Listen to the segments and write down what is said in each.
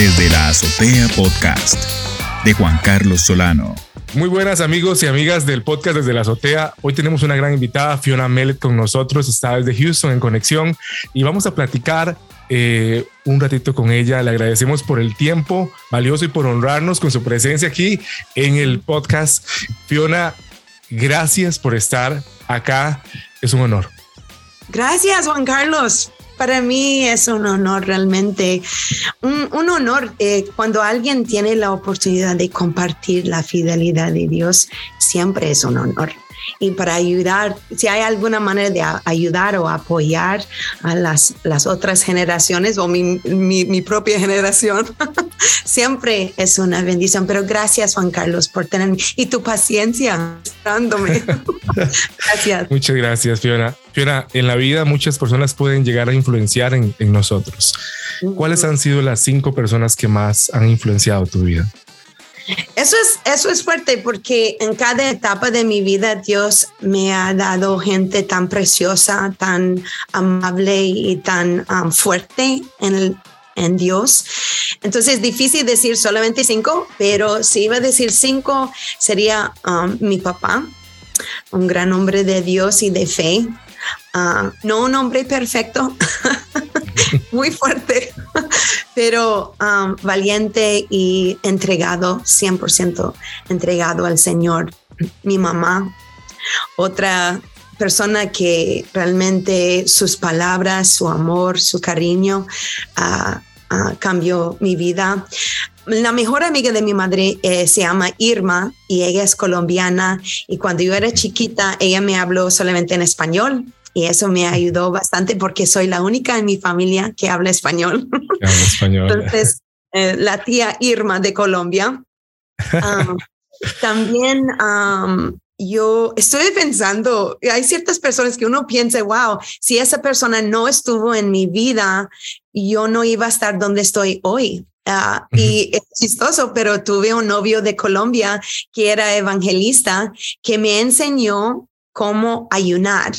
Desde la Azotea Podcast de Juan Carlos Solano. Muy buenas amigos y amigas del podcast desde la azotea. Hoy tenemos una gran invitada, Fiona Mellet, con nosotros. Está desde Houston en conexión y vamos a platicar eh, un ratito con ella. Le agradecemos por el tiempo valioso y por honrarnos con su presencia aquí en el podcast. Fiona, gracias por estar acá. Es un honor. Gracias, Juan Carlos. Para mí es un honor realmente, un, honor eh, cuando alguien tiene la oportunidad de compartir la fidelidad de Dios, siempre es un honor y para ayudar, si hay alguna manera de ayudar o apoyar a las, las otras generaciones o mi, mi, propia generación, siempre es una bendición. Pero gracias, Juan Carlos, por tenerme y tu paciencia dándome. gracias. Muchas gracias, Fiona. Fiona, en la vida muchas personas pueden llegar a influenciar en, en nosotros. ¿Cuáles han sido las cinco personas que más han influenciado tu vida? Eso es, eso es fuerte porque en cada etapa de mi vida Dios me ha dado gente tan preciosa, tan amable y tan um, fuerte en, en Dios. Entonces es difícil decir solamente cinco, pero si iba a decir cinco sería um, mi papá, un gran hombre de Dios y de fe. Uh, no un hombre perfecto, muy fuerte, pero um, valiente y entregado, 100% entregado al Señor. Mi mamá, otra persona que realmente sus palabras, su amor, su cariño uh, uh, cambió mi vida. La mejor amiga de mi madre eh, se llama Irma y ella es colombiana y cuando yo era chiquita ella me habló solamente en español y eso me ayudó bastante porque soy la única en mi familia que habla español. Entonces, eh, la tía Irma de Colombia. también yo estoy pensando, hay ciertas personas que uno piensa, wow, si esa persona no estuvo en mi vida, yo no iba a estar donde estoy hoy. Ah, y es chistoso, pero tuve un novio de Colombia que era evangelista que me enseñó cómo ayunar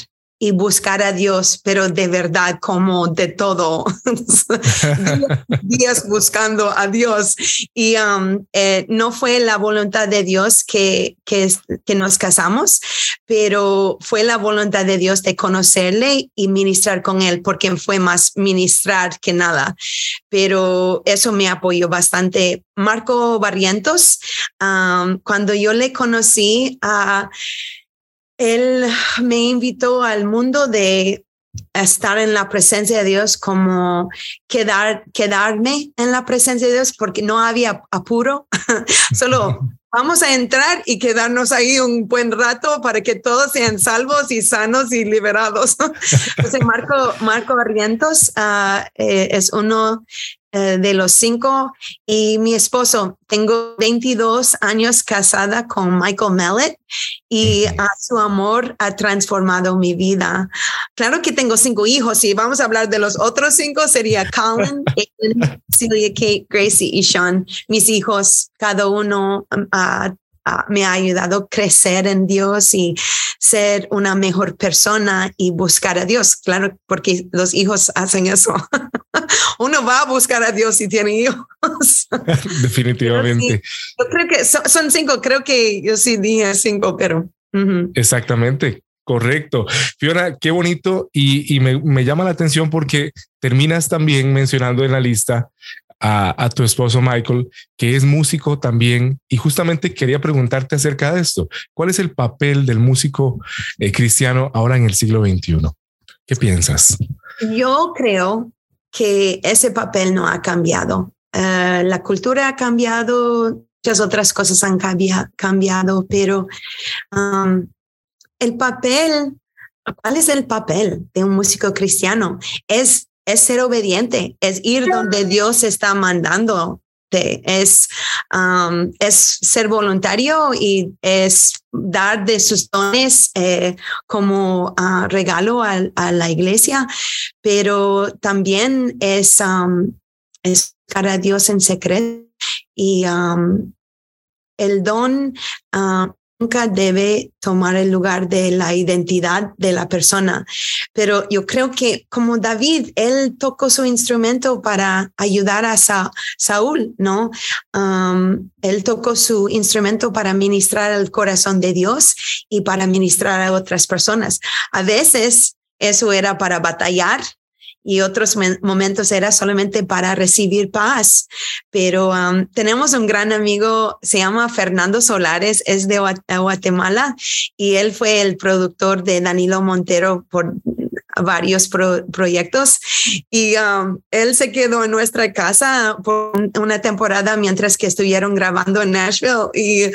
y buscar a Dios, pero de verdad como de todo, días buscando a Dios. Y um, eh, no fue la voluntad de Dios que, que, nos casamos, pero fue la voluntad de Dios de conocerle y ministrar con él, porque fue más ministrar que nada. Pero eso me apoyó bastante. Marco Barrientos, um, cuando yo le conocí a... Él me invitó al mundo de estar en la presencia de Dios como quedar, quedarme en la presencia de Dios porque no había apuro, solo vamos a entrar y quedarnos ahí un buen rato para que todos sean salvos y sanos y liberados. Entonces, Marco, Marco Barrientos uh, eh, es uno eh, de los cinco y mi esposo. Tengo 22 años casada con Michael Mallet y su amor ha transformado mi vida. Claro que tengo cinco hijos y vamos a hablar de los otros cinco. Sería Colin, Celia, Kate, Gracie y Sean. Mis hijos, cada uno um, me ha ayudado a crecer en Dios y ser una mejor persona y buscar a Dios. Claro, porque los hijos hacen eso. Uno va a buscar a Dios si tiene hijos. Definitivamente. yo creo que son, cinco, creo que yo sí dije cinco, pero... Exactamente. Correcto. Fiona, qué bonito y, me, me, llama la atención porque terminas también mencionando en la lista a, tu esposo Michael, que es músico también, y justamente quería preguntarte acerca de esto. ¿Cuál es el papel del músico eh, cristiano ahora en el siglo XXI? ¿Qué piensas? Yo creo que ese papel no ha cambiado. Eh, la cultura ha cambiado, muchas otras cosas han cambiado, pero um, el papel, ¿cuál es el papel de un músico cristiano? Es es ser obediente, es ir donde Dios está mandando. Es, um, es ser voluntario y es dar de sus dones eh, como uh, regalo a, la iglesia, pero también es, um, es Dios en secreto y um, el don uh, nunca debe tomar el lugar de la identidad de la persona. Pero yo creo que como David, él tocó su instrumento para ayudar a Saúl, ¿no? Um, él tocó su instrumento para ministrar el corazón de Dios y para ministrar a otras personas. A veces eso era para batallar y otros momentos era solamente para recibir paz. Pero um, tenemos un gran amigo, se llama Fernando Solares, es de Guatemala y él fue el productor de Danilo Montero por varios proyectos y um, él se quedó en nuestra casa por una temporada mientras que estuvieron grabando en Nashville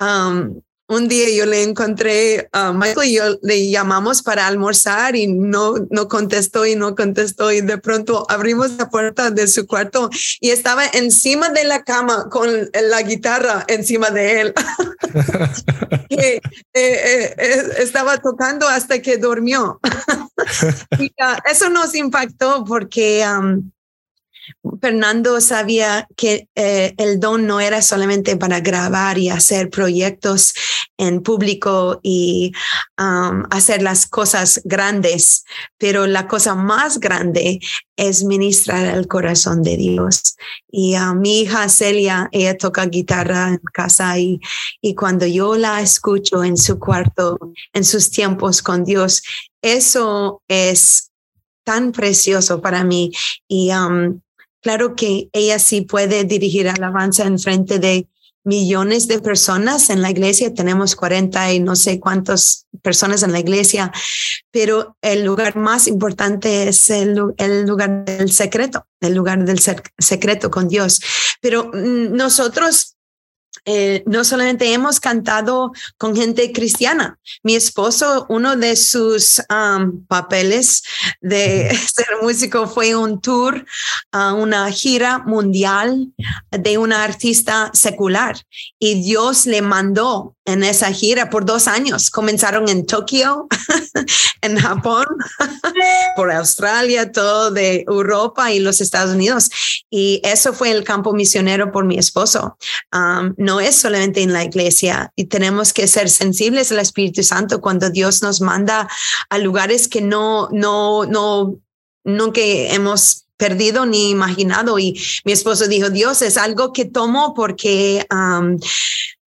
um, un día yo le encontré a Michael y yo le llamamos para almorzar y no, no contestó y no contestó y de pronto abrimos la puerta de su cuarto y estaba encima de la cama con la guitarra encima de él. que, eh, eh, eh, estaba tocando hasta que durmió. y, uh, eso nos impactó porque um, Fernando sabía que eh, el don no era solamente para grabar y hacer proyectos en público y um, hacer las cosas grandes, pero la cosa más grande es ministrar el corazón de Dios. Y a mi hija Celia, ella toca guitarra en casa y, y cuando yo la escucho en su cuarto, en sus tiempos con Dios, eso es tan precioso para mí. Y um, Claro que ella sí puede dirigir alabanza en frente de millones de personas en la iglesia. Tenemos 40 y no sé cuántas personas en la iglesia, pero el lugar más importante es el, el lugar del secreto, el lugar del secreto con Dios. Pero mm, nosotros eh, no solamente hemos cantado con gente cristiana. Mi esposo, uno de sus papeles de ser músico fue un tour, a una gira mundial de una artista secular y Dios le mandó en esa gira por dos años. Comenzaron en Tokio, en Japón, por Australia, todo de Europa y los Estados Unidos. Y eso fue el campo misionero por mi esposo. no es solamente en la iglesia y tenemos que ser sensibles al Espíritu Santo cuando Dios nos manda a lugares que no, no, no, nunca hemos perdido ni imaginado. Y mi esposo dijo, Dios, es algo que tomo porque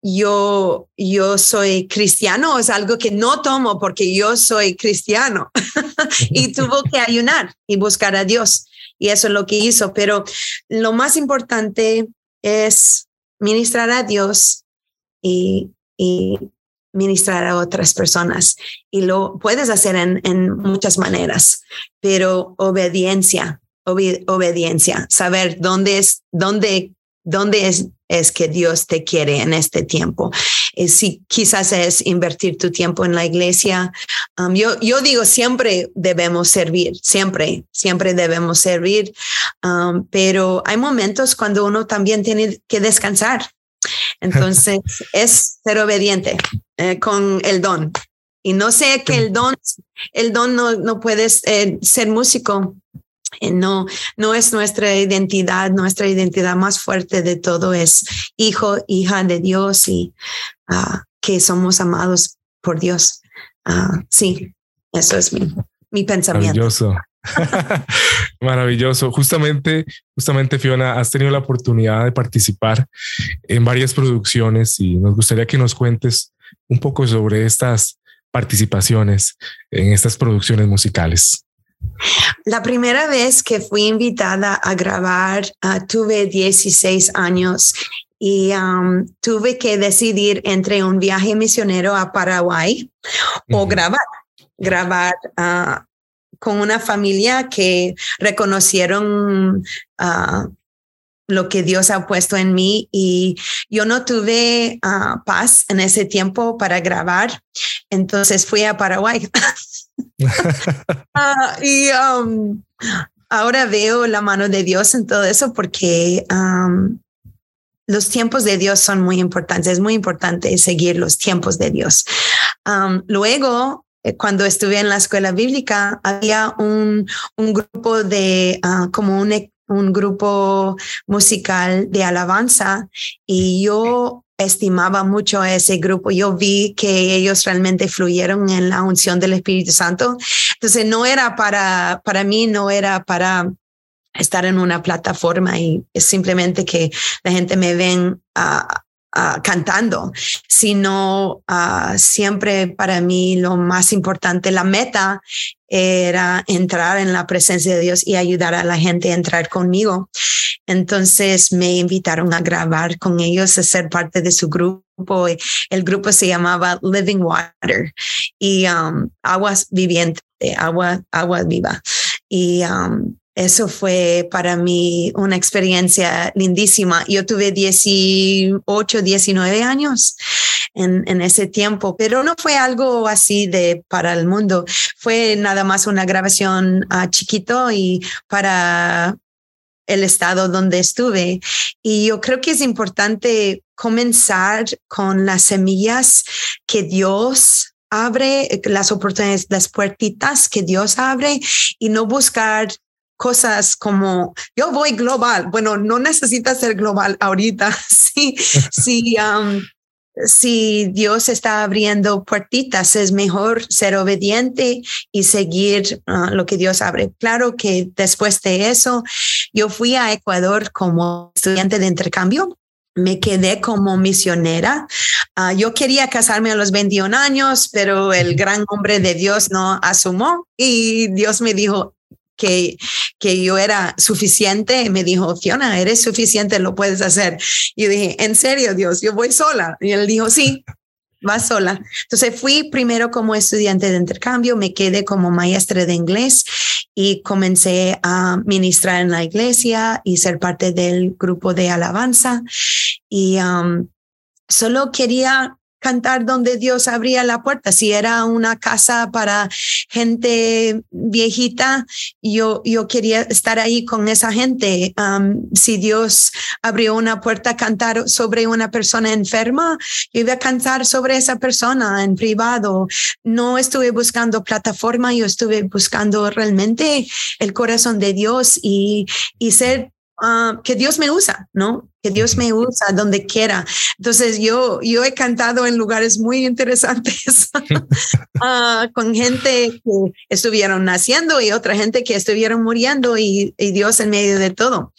yo, yo soy cristiano, es algo que no tomo porque yo soy cristiano. y tuvo que ayunar y buscar a Dios. Y eso es lo que hizo. Pero lo más importante es ministrar a Dios y, ministrar a otras personas. Y lo puedes hacer en, muchas maneras, pero obediencia, obediencia, saber dónde es, dónde, dónde es es que Dios te quiere en este tiempo. Eh, si quizás es invertir tu tiempo en la iglesia. Um, yo, yo digo, siempre debemos servir, siempre, siempre debemos servir, um, pero hay momentos cuando uno también tiene que descansar. Entonces, es ser obediente eh, con el don. Y no sé que el don, el don no, no puedes eh, ser músico, no, no es nuestra identidad, nuestra identidad más fuerte de todo es hijo, hija de Dios y ah, que somos amados por Dios. Ah, sí, eso es mi, mi pensamiento. Maravilloso. Maravilloso. Justamente, justamente Fiona, has tenido la oportunidad de participar en varias producciones y nos gustaría que nos cuentes un poco sobre estas participaciones en estas producciones musicales. La primera vez que fui invitada a grabar, uh, tuve 16 años y um, tuve que decidir entre un viaje misionero a Paraguay o grabar, grabar uh, con una familia que reconocieron uh, lo que Dios ha puesto en mí y yo no tuve paz en ese tiempo para grabar, entonces fui a Paraguay. Ah, y um, ahora veo la mano de Dios en todo eso porque um, los tiempos de Dios son muy importantes. Es muy importante seguir los tiempos de Dios. Um, luego, eh, cuando estuve en la escuela bíblica, había un, un grupo de, uh, como un, un grupo musical de alabanza y yo estimaba mucho a ese grupo. Yo vi que ellos realmente fluyeron en la unción del Espíritu Santo. Entonces no era para, para mí, no era para estar en una plataforma y es simplemente que la gente me ven a cantando, sino uh, siempre para mí lo más importante, la meta era entrar en la presencia de Dios y ayudar a la gente a entrar conmigo. Entonces me invitaron a grabar con ellos, a ser parte de su grupo. El grupo se llamaba Living Water y um, aguas vivientes, agua, agua viva. Y um, eso fue para mí una experiencia lindísima. Yo tuve 18, 19 años en, ese tiempo, pero no fue algo así de para el mundo. Fue nada más una grabación uh, chiquito y para el estado donde estuve. Y yo creo que es importante comenzar con las semillas que Dios abre, las oportunidades, las puertitas que Dios abre y no buscar cosas como yo voy global. Bueno, no necesitas ser global ahorita. Sí, sí. Um, si Dios está abriendo puertitas, es mejor ser obediente y seguir uh, lo que Dios abre. Claro que después de eso, yo fui a Ecuador como estudiante de intercambio. Me quedé como misionera. Uh, yo quería casarme a los 21 años, pero el gran hombre de Dios no asumó y Dios me dijo, que, que yo era suficiente, me dijo, Fiona, eres suficiente, lo puedes hacer. Y yo dije, en serio, Dios, yo voy sola. Y él dijo, sí, vas sola. Entonces fui primero como estudiante de intercambio, me quedé como maestra de inglés y comencé a ministrar en la iglesia y ser parte del grupo de alabanza. Y um, solo quería cantar donde Dios abría la puerta. Si era una casa para gente viejita, yo, yo quería estar ahí con esa gente. si Dios abrió una puerta cantar sobre una persona enferma, yo iba a cantar sobre esa persona en privado. No estuve buscando plataforma, yo estuve buscando realmente el corazón de Dios y, y ser Ah, que Dios me usa, ¿no? Que Dios me usa donde quiera. Entonces yo, yo he cantado en lugares muy interesantes uh, con gente que estuvieron naciendo y otra gente que estuvieron muriendo y, y Dios en medio de todo.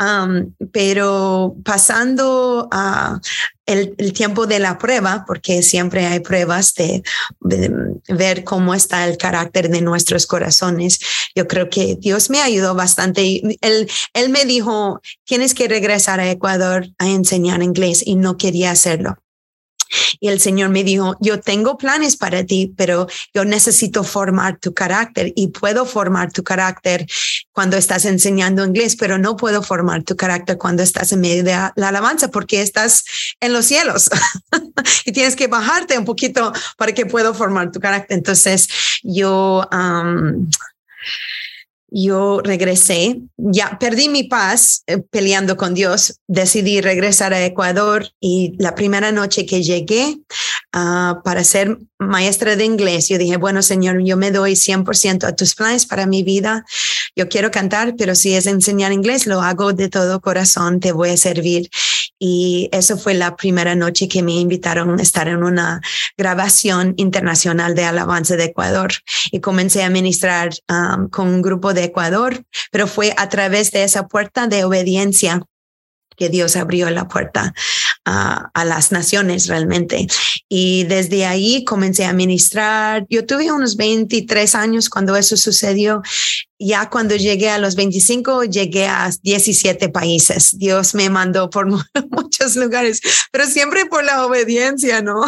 Um, pero pasando a el, tiempo de la prueba, porque siempre hay pruebas de, de, ver cómo está el carácter de nuestros corazones, yo creo que Dios me ayudó bastante. Él, él me dijo, tienes que regresar a Ecuador a enseñar inglés y no quería hacerlo. Y el Señor me dijo, yo tengo planes para ti, pero yo necesito formar tu carácter y puedo formar tu carácter cuando estás enseñando inglés, pero no puedo formar tu carácter cuando estás en medio de la alabanza porque estás en los cielos y tienes que bajarte un poquito para que puedo formar tu carácter. Entonces yo... yo regresé, ya perdí mi paz eh, peleando con Dios, decidí regresar a Ecuador y la primera noche que llegué uh, para ser maestra de inglés, yo dije, bueno, Señor, yo me doy 100% a tus planes para mi vida. Yo quiero cantar, pero si es enseñar inglés, lo hago de todo corazón, te voy a servir. Y eso fue la primera noche que me invitaron a estar en una grabación internacional de alabanza de Ecuador. Y comencé a ministrar um, con un grupo de Ecuador, pero fue a través de esa puerta de obediencia que Dios abrió la puerta a, a, las naciones realmente. Y desde ahí comencé a ministrar. Yo tuve unos 23 años cuando eso sucedió ya cuando llegué a los 25, llegué a 17 países. Dios me mandó por muchos lugares, pero siempre por la obediencia, ¿no?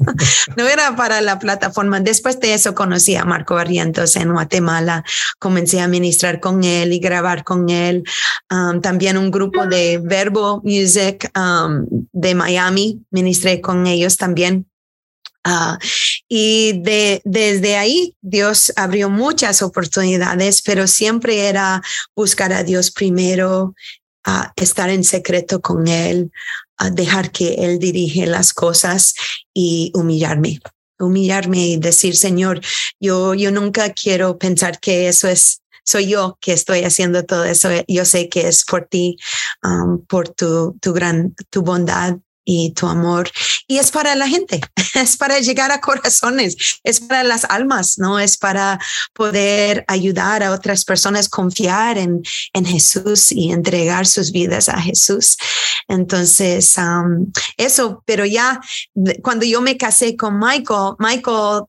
no era para la plataforma. Después de eso conocí a Marco Barrientos en Guatemala. Comencé a ministrar con él y grabar con él. Um, también un grupo de Verbo Music um, de Miami. Ministré con ellos también Uh, y de, desde ahí Dios abrió muchas oportunidades, pero siempre era buscar a Dios primero, uh, estar en secreto con Él, uh, dejar que Él dirige las cosas y humillarme humillarme y decir, Señor, yo, yo nunca quiero pensar que eso es soy yo que estoy haciendo todo eso. Yo sé que es por ti, por tu, tu gran, tu bondad y tu amor. Y es para la gente, es para llegar a corazones, es para las almas, ¿no? Es para poder ayudar a otras personas, confiar en, en Jesús y entregar sus vidas a Jesús. Entonces, eso, pero ya cuando yo me casé con Michael, Michael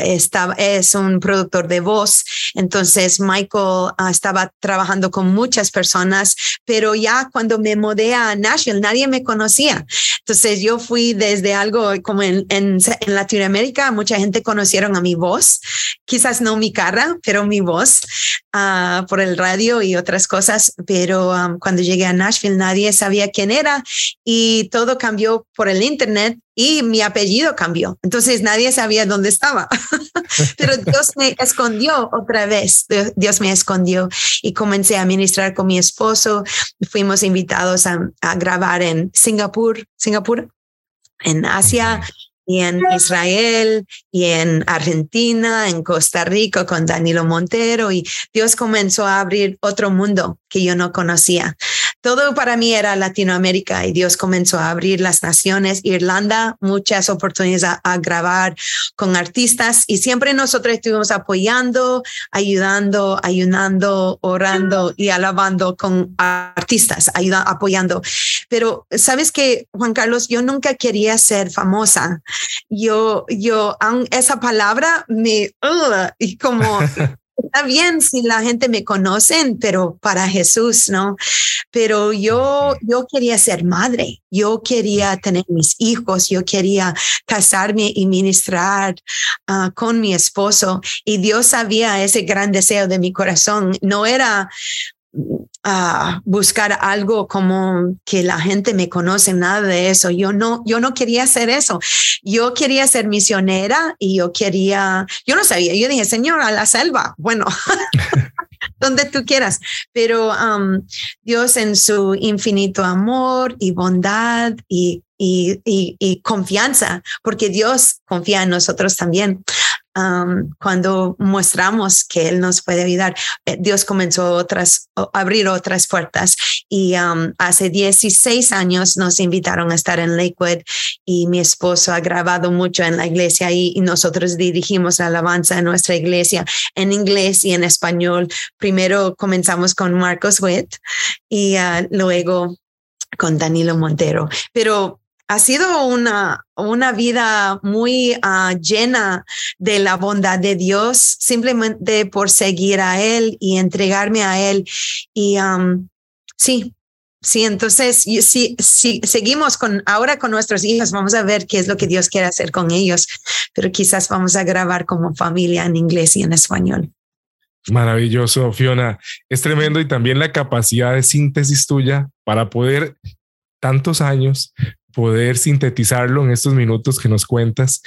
estaba, es un productor de voz. Entonces, Michael ah, estaba trabajando con muchas personas, pero ya cuando me mudé a Nashville, nadie me conocía. Entonces, yo fui desde algo como en, en, Latinoamérica, mucha gente conocieron a mi voz, quizás no mi cara, pero mi voz uh, por el radio y otras cosas. Pero cuando llegué a Nashville, nadie sabía quién era y todo cambió por el Internet y mi apellido cambió. Entonces nadie sabía dónde estaba. Pero Dios me escondió otra vez. Dios me escondió y comencé a ministrar con mi esposo. Fuimos invitados a, grabar en Singapur, Singapur, en Asia y en Israel y en Argentina, en Costa Rica con Danilo Montero y Dios comenzó a abrir otro mundo que yo no conocía. Todo para mí era Latinoamérica y Dios comenzó a abrir las naciones, Irlanda, muchas oportunidades a, grabar con artistas y siempre nosotros estuvimos apoyando, ayudando, ayunando, orando y alabando con artistas, ayudando, apoyando. Pero sabes que, Juan Carlos, yo nunca quería ser famosa. Yo, yo, esa palabra me, y como está bien si la gente me conoce, pero para Jesús, ¿no? Pero yo, yo quería ser madre, yo quería tener mis hijos, yo quería casarme y ministrar ah, con mi esposo y Dios sabía ese gran deseo de mi corazón. No era a buscar algo como que la gente me conoce, nada de eso. Yo no, yo no quería hacer eso. Yo quería ser misionera y yo quería, yo no sabía, yo dije, Señor, a la selva, bueno, donde tú quieras, pero um, Dios en su infinito amor y bondad y, y, y confianza, porque Dios confía en nosotros también cuando mostramos que Él nos puede ayudar, eh, Dios comenzó otras, a abrir otras puertas y hace 16 años nos invitaron a estar en Lakewood y mi esposo ha grabado mucho en la iglesia y, y nosotros dirigimos la alabanza en nuestra iglesia en inglés y en español. Primero comenzamos con Marcos Witt y ah, luego con Danilo Montero, pero ha sido una, una vida muy ah, llena de la bondad de Dios, simplemente por seguir a Él y entregarme a Él. Y sí, sí, entonces sí, sí, seguimos con ahora con nuestros hijos, vamos a ver qué es lo que Dios quiere hacer con ellos, pero quizás vamos a grabar como familia en inglés y en español. Maravilloso, Fiona. Es tremendo y también la capacidad de síntesis tuya para poder tantos años poder sintetizarlo en estos minutos que nos cuentas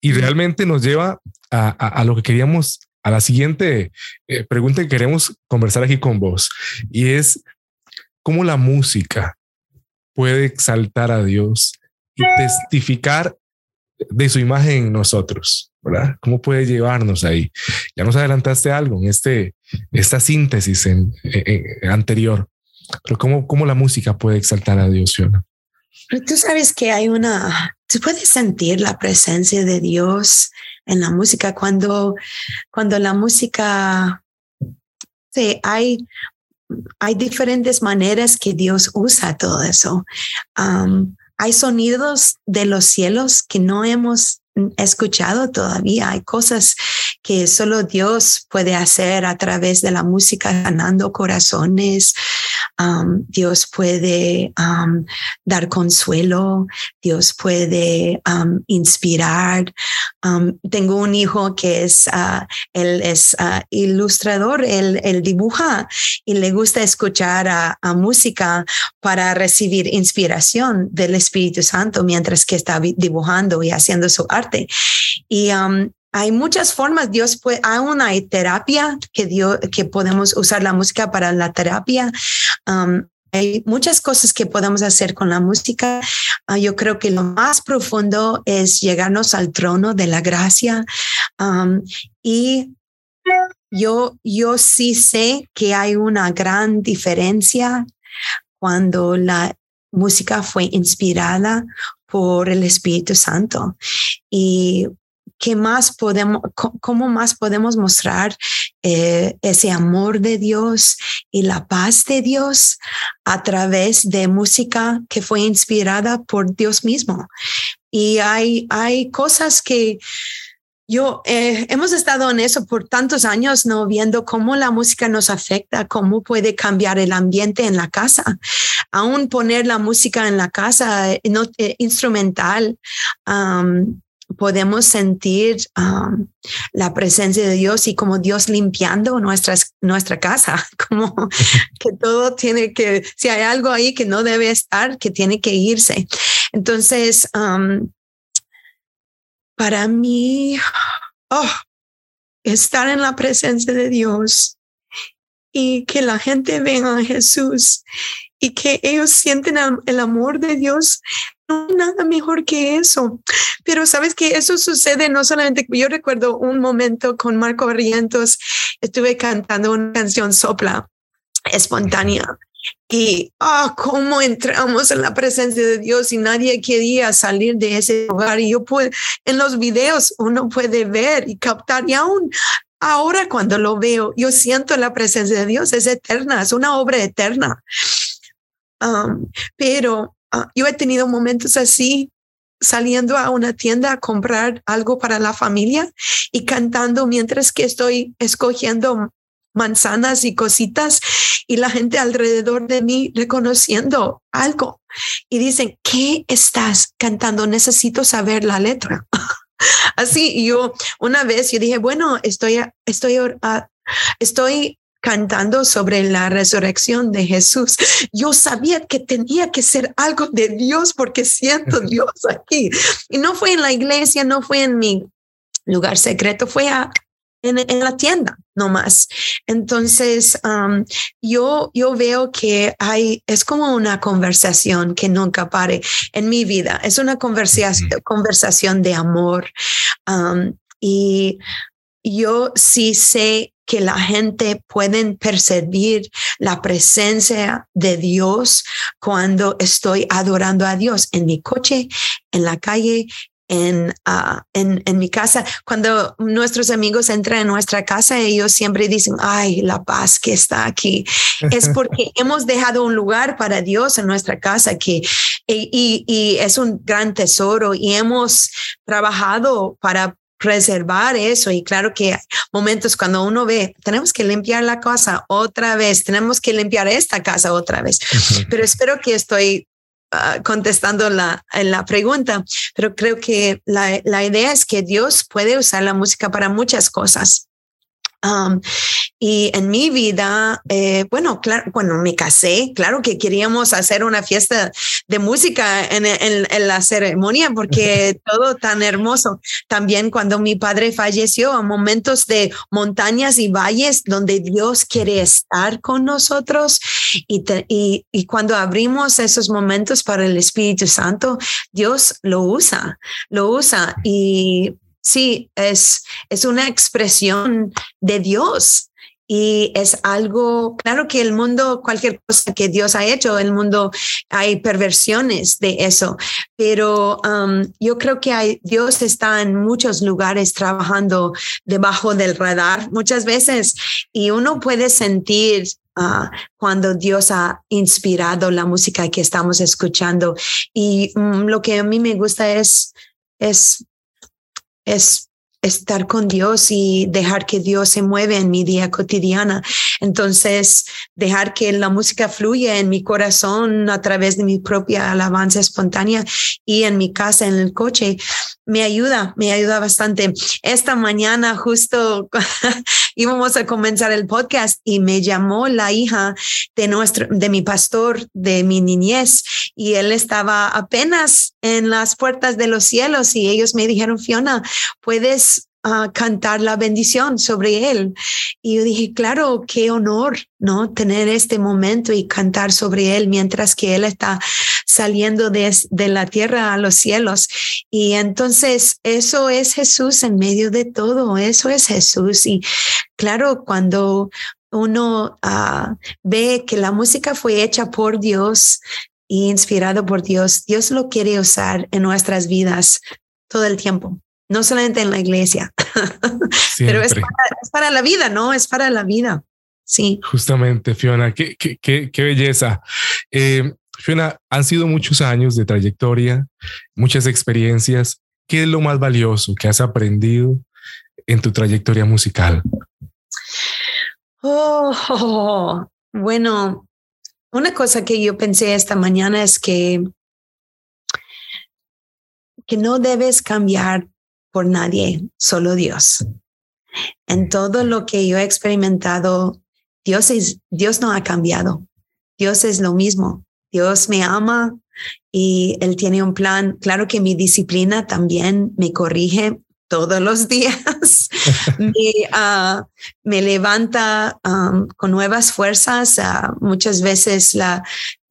y realmente nos lleva a, lo que queríamos, a la siguiente eh, pregunta que queremos conversar aquí con vos y es cómo la música puede exaltar a Dios y testificar de su imagen en nosotros, ¿verdad? ¿Cómo puede llevarnos ahí? Ya nos adelantaste algo en este, esta síntesis en, anterior, pero ¿cómo, ¿cómo la música puede exaltar a Dios, Fiona? Tú sabes que hay una, tú puedes sentir la presencia de Dios en la música cuando, cuando la música, sí, hay, hay diferentes maneras que Dios usa todo eso. hay sonidos de los cielos que no hemos escuchado todavía. Hay cosas que solo Dios puede hacer a través de la música, ganando corazones. Um, Dios puede um, dar consuelo, Dios puede um, inspirar. tengo un hijo que es, uh, él es uh, ilustrador, él, él, dibuja y le gusta escuchar a, música para recibir inspiración del Espíritu Santo mientras que está dibujando y haciendo su arte. Y hay muchas formas, Dios puede, hay una terapia que Dios, que podemos usar la música para la terapia. Um, hay muchas cosas que podemos hacer con la música. Uh, yo creo que lo más profundo es llegarnos al trono de la gracia. Um, y yo, yo sí sé que hay una gran diferencia cuando la, música fue inspirada por el Espíritu Santo. Y ¿qué más podemos, cómo más podemos mostrar eh, ese amor de Dios y la paz de Dios a través de música que fue inspirada por Dios mismo? Y hay, hay cosas que yo eh, hemos estado en eso por tantos años, no viendo cómo la música nos afecta, cómo puede cambiar el ambiente en la casa. Aún poner la música en la casa eh, no, eh, instrumental, podemos sentir la presencia de Dios y como Dios limpiando nuestras, nuestra casa, como que todo tiene que, si hay algo ahí que no debe estar, que tiene que irse. Entonces, para mí, oh, estar en la presencia de Dios y que la gente venga a Jesús y que ellos sienten el amor de Dios. No hay nada mejor que eso. Pero sabes que eso sucede no solamente, yo recuerdo un momento con Marco Barrientos, estuve cantando una canción sopla espontánea y ah, cómo entramos en la presencia de Dios y nadie quería salir de ese lugar. Y yo puedo, en los videos uno puede ver y captar y aún ahora cuando lo veo, yo siento la presencia de Dios, es eterna, es una obra eterna. Um, pero ah, yo he tenido momentos así saliendo a una tienda a comprar algo para la familia y cantando mientras que estoy escogiendo manzanas y cositas y la gente alrededor de mí reconociendo algo y dicen, ¿qué estás cantando? Necesito saber la letra. Así, yo una vez yo dije, bueno, estoy, estoy, uh, estoy cantando sobre la resurrección de Jesús. Yo sabía que tenía que ser algo de Dios porque siento Dios aquí. Y no fue en la iglesia, no fue en mi lugar secreto, fue a, en, la tienda nomás. Entonces, yo, yo veo que hay, es como una conversación que nunca pare en mi vida. Es una conversación, conversación de amor. y yo sí sé que la gente puede percibir la presencia de Dios cuando estoy adorando a Dios en mi coche, en la calle, Ah, en, en, mi casa. Cuando nuestros amigos entran en nuestra casa, ellos siempre dicen, ay, la paz que está aquí. es porque hemos dejado un lugar para Dios en nuestra casa que, y, y es un gran tesoro y hemos trabajado para preservar eso. Y claro que hay momentos cuando uno ve, tenemos que limpiar la casa otra vez, tenemos que limpiar esta casa otra vez. Pero espero que estoy Ah, contestando la, la pregunta, pero creo que la, la idea es que Dios puede usar la música para muchas cosas. Um, y en mi vida, eh, bueno, claro, cuando me casé, claro que queríamos hacer una fiesta de música en, en, la ceremonia porque todo tan hermoso. También cuando mi padre falleció, a momentos de montañas y valles donde Dios quiere estar con nosotros y, y, y cuando abrimos esos momentos para el Espíritu Santo, Dios lo usa, lo usa y Sí, es, es una expresión de Dios y es algo, claro que el mundo, cualquier cosa que Dios ha hecho, el mundo hay perversiones de eso, pero um, yo creo que hay, Dios está en muchos lugares trabajando debajo del radar muchas veces y uno puede sentir uh, cuando Dios ha inspirado la música que estamos escuchando y mm, lo que a mí me gusta es, es es estar con Dios y dejar que Dios se mueve en mi día cotidiana. Entonces, dejar que la música fluya en mi corazón a través de mi propia alabanza espontánea y en mi casa, en el coche, me ayuda, me ayuda bastante. Esta mañana justo íbamos a comenzar el podcast y me llamó la hija de nuestro, de mi pastor, de mi niñez, y él estaba apenas en las puertas de los cielos y ellos me dijeron, Fiona, puedes a cantar la bendición sobre él. Y yo dije, claro, qué honor, ¿no? Tener este momento y cantar sobre él mientras que él está saliendo de, de la tierra a los cielos. Y entonces eso es Jesús en medio de todo, eso es Jesús. Y claro, cuando uno ah, ve que la música fue hecha por Dios y inspirado por Dios, Dios lo quiere usar en nuestras vidas todo el tiempo, no solamente en la iglesia, pero es para, la vida, ¿no? Es para la vida. Sí. Justamente, Fiona, qué, qué, qué, belleza. Eh, Fiona, han sido muchos años de trayectoria, muchas experiencias. ¿Qué es lo más valioso que has aprendido en tu trayectoria musical? Oh, bueno, una cosa que yo pensé esta mañana es que, que no debes cambiar por nadie, solo Dios. En todo lo que yo he experimentado, Dios, es, Dios no ha cambiado. Dios es lo mismo. Dios me ama y Él tiene un plan. Claro que mi disciplina también me corrige todos los días. Ah, me, levanta con nuevas fuerzas. Ah, muchas veces la,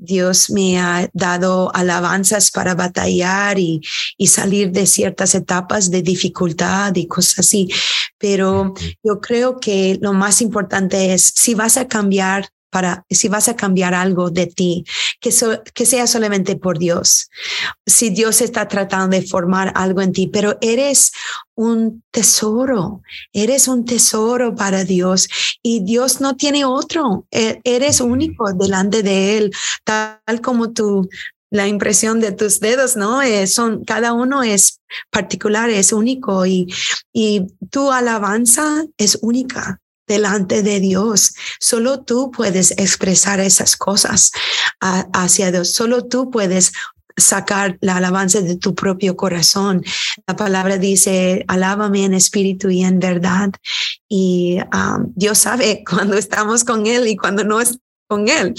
Dios me ha dado alabanzas para batallar y, y, salir de ciertas etapas de dificultad y cosas así. Pero yo creo que lo más importante es si vas a cambiar para si vas a cambiar algo de ti, que, que sea solamente por Dios. Si Dios está tratando de formar algo en ti, pero eres un tesoro, eres un tesoro para Dios y Dios no tiene otro, e, eres único delante de Él, tal como tú la impresión de tus dedos, ¿no? Eh, son, cada uno es particular, es único y, y tu alabanza es única delante de Dios. Solo tú puedes expresar esas cosas hacia Dios. Solo tú puedes sacar la alabanza de tu propio corazón. La palabra dice, alábame en espíritu y en verdad. Y um, Dios sabe cuando estamos con Él y cuando no es con Él.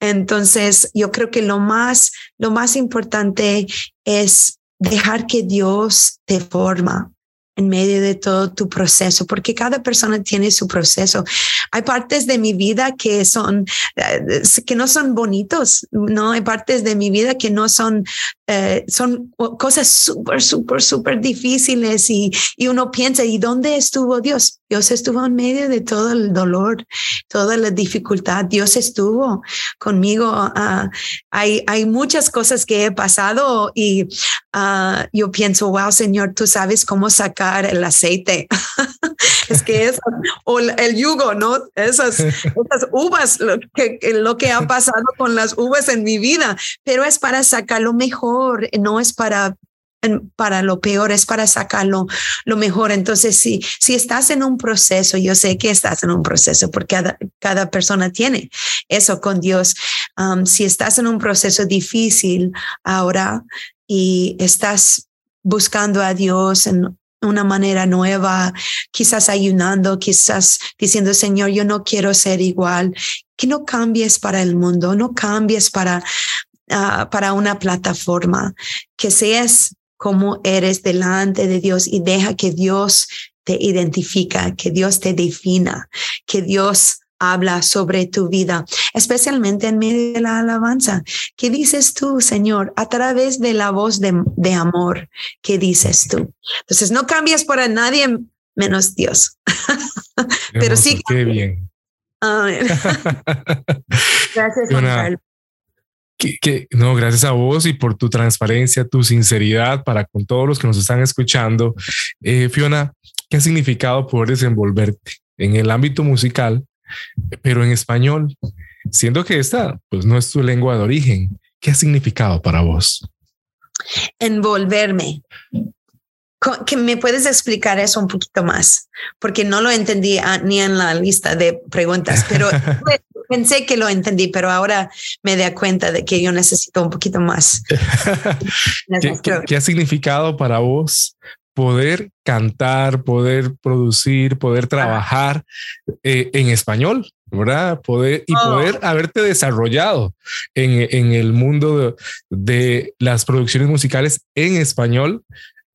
Entonces, yo creo que lo más, lo más importante es dejar que Dios te forma en medio de todo tu proceso, porque cada persona tiene su proceso. Hay partes de mi vida que son, eh, que no son bonitos, ¿no? Hay partes de mi vida que no son, eh, son cosas súper, súper, súper difíciles y, y uno piensa, ¿y dónde estuvo Dios? Dios estuvo en medio de todo el dolor, toda la dificultad. Dios estuvo conmigo. Ah, hay, hay muchas cosas que he pasado y ah, yo pienso, wow, Señor, tú sabes cómo sacar el aceite. es que es, o el yugo, ¿no? Esas, esas uvas, lo que, lo que ha pasado con las uvas en mi vida, pero es para sacar lo mejor, no es para para lo peor, es para sacarlo lo mejor. Entonces, si, si estás en un proceso, yo sé que estás en un proceso porque cada, cada persona tiene eso con Dios. Um, si estás en un proceso difícil ahora y estás buscando a Dios en una manera nueva, quizás ayunando, quizás diciendo, Señor, yo no quiero ser igual, que no cambies para el mundo, no cambies para, uh, para una plataforma, que seas cómo eres delante de Dios y deja que Dios te identifica, que Dios te defina, que Dios habla sobre tu vida, especialmente en medio de la alabanza. ¿Qué dices tú, Señor, a través de la voz de, amor? ¿Qué dices tú? Entonces, no cambias para nadie menos Dios. Pero sí. Qué bien. Gracias, Juan que, no, gracias a vos y por tu transparencia, tu sinceridad para con todos los que nos están escuchando. Eh, Fiona, ¿qué ha significado poder desenvolverte en el ámbito musical, pero en español? Siendo que esta pues no es tu lengua de origen, ¿qué ha significado para vos? Envolverme. ¿Que ¿Me puedes explicar eso un poquito más? Porque no lo entendí ah, ni en la lista de preguntas, pero pensé que lo entendí, pero ahora me da cuenta de que yo necesito un poquito más. ¿Qué, ha significado para vos poder cantar, poder producir, poder trabajar eh, en español? ¿Verdad? Poder y oh. poder haberte desarrollado en, en el mundo de, las producciones musicales en español,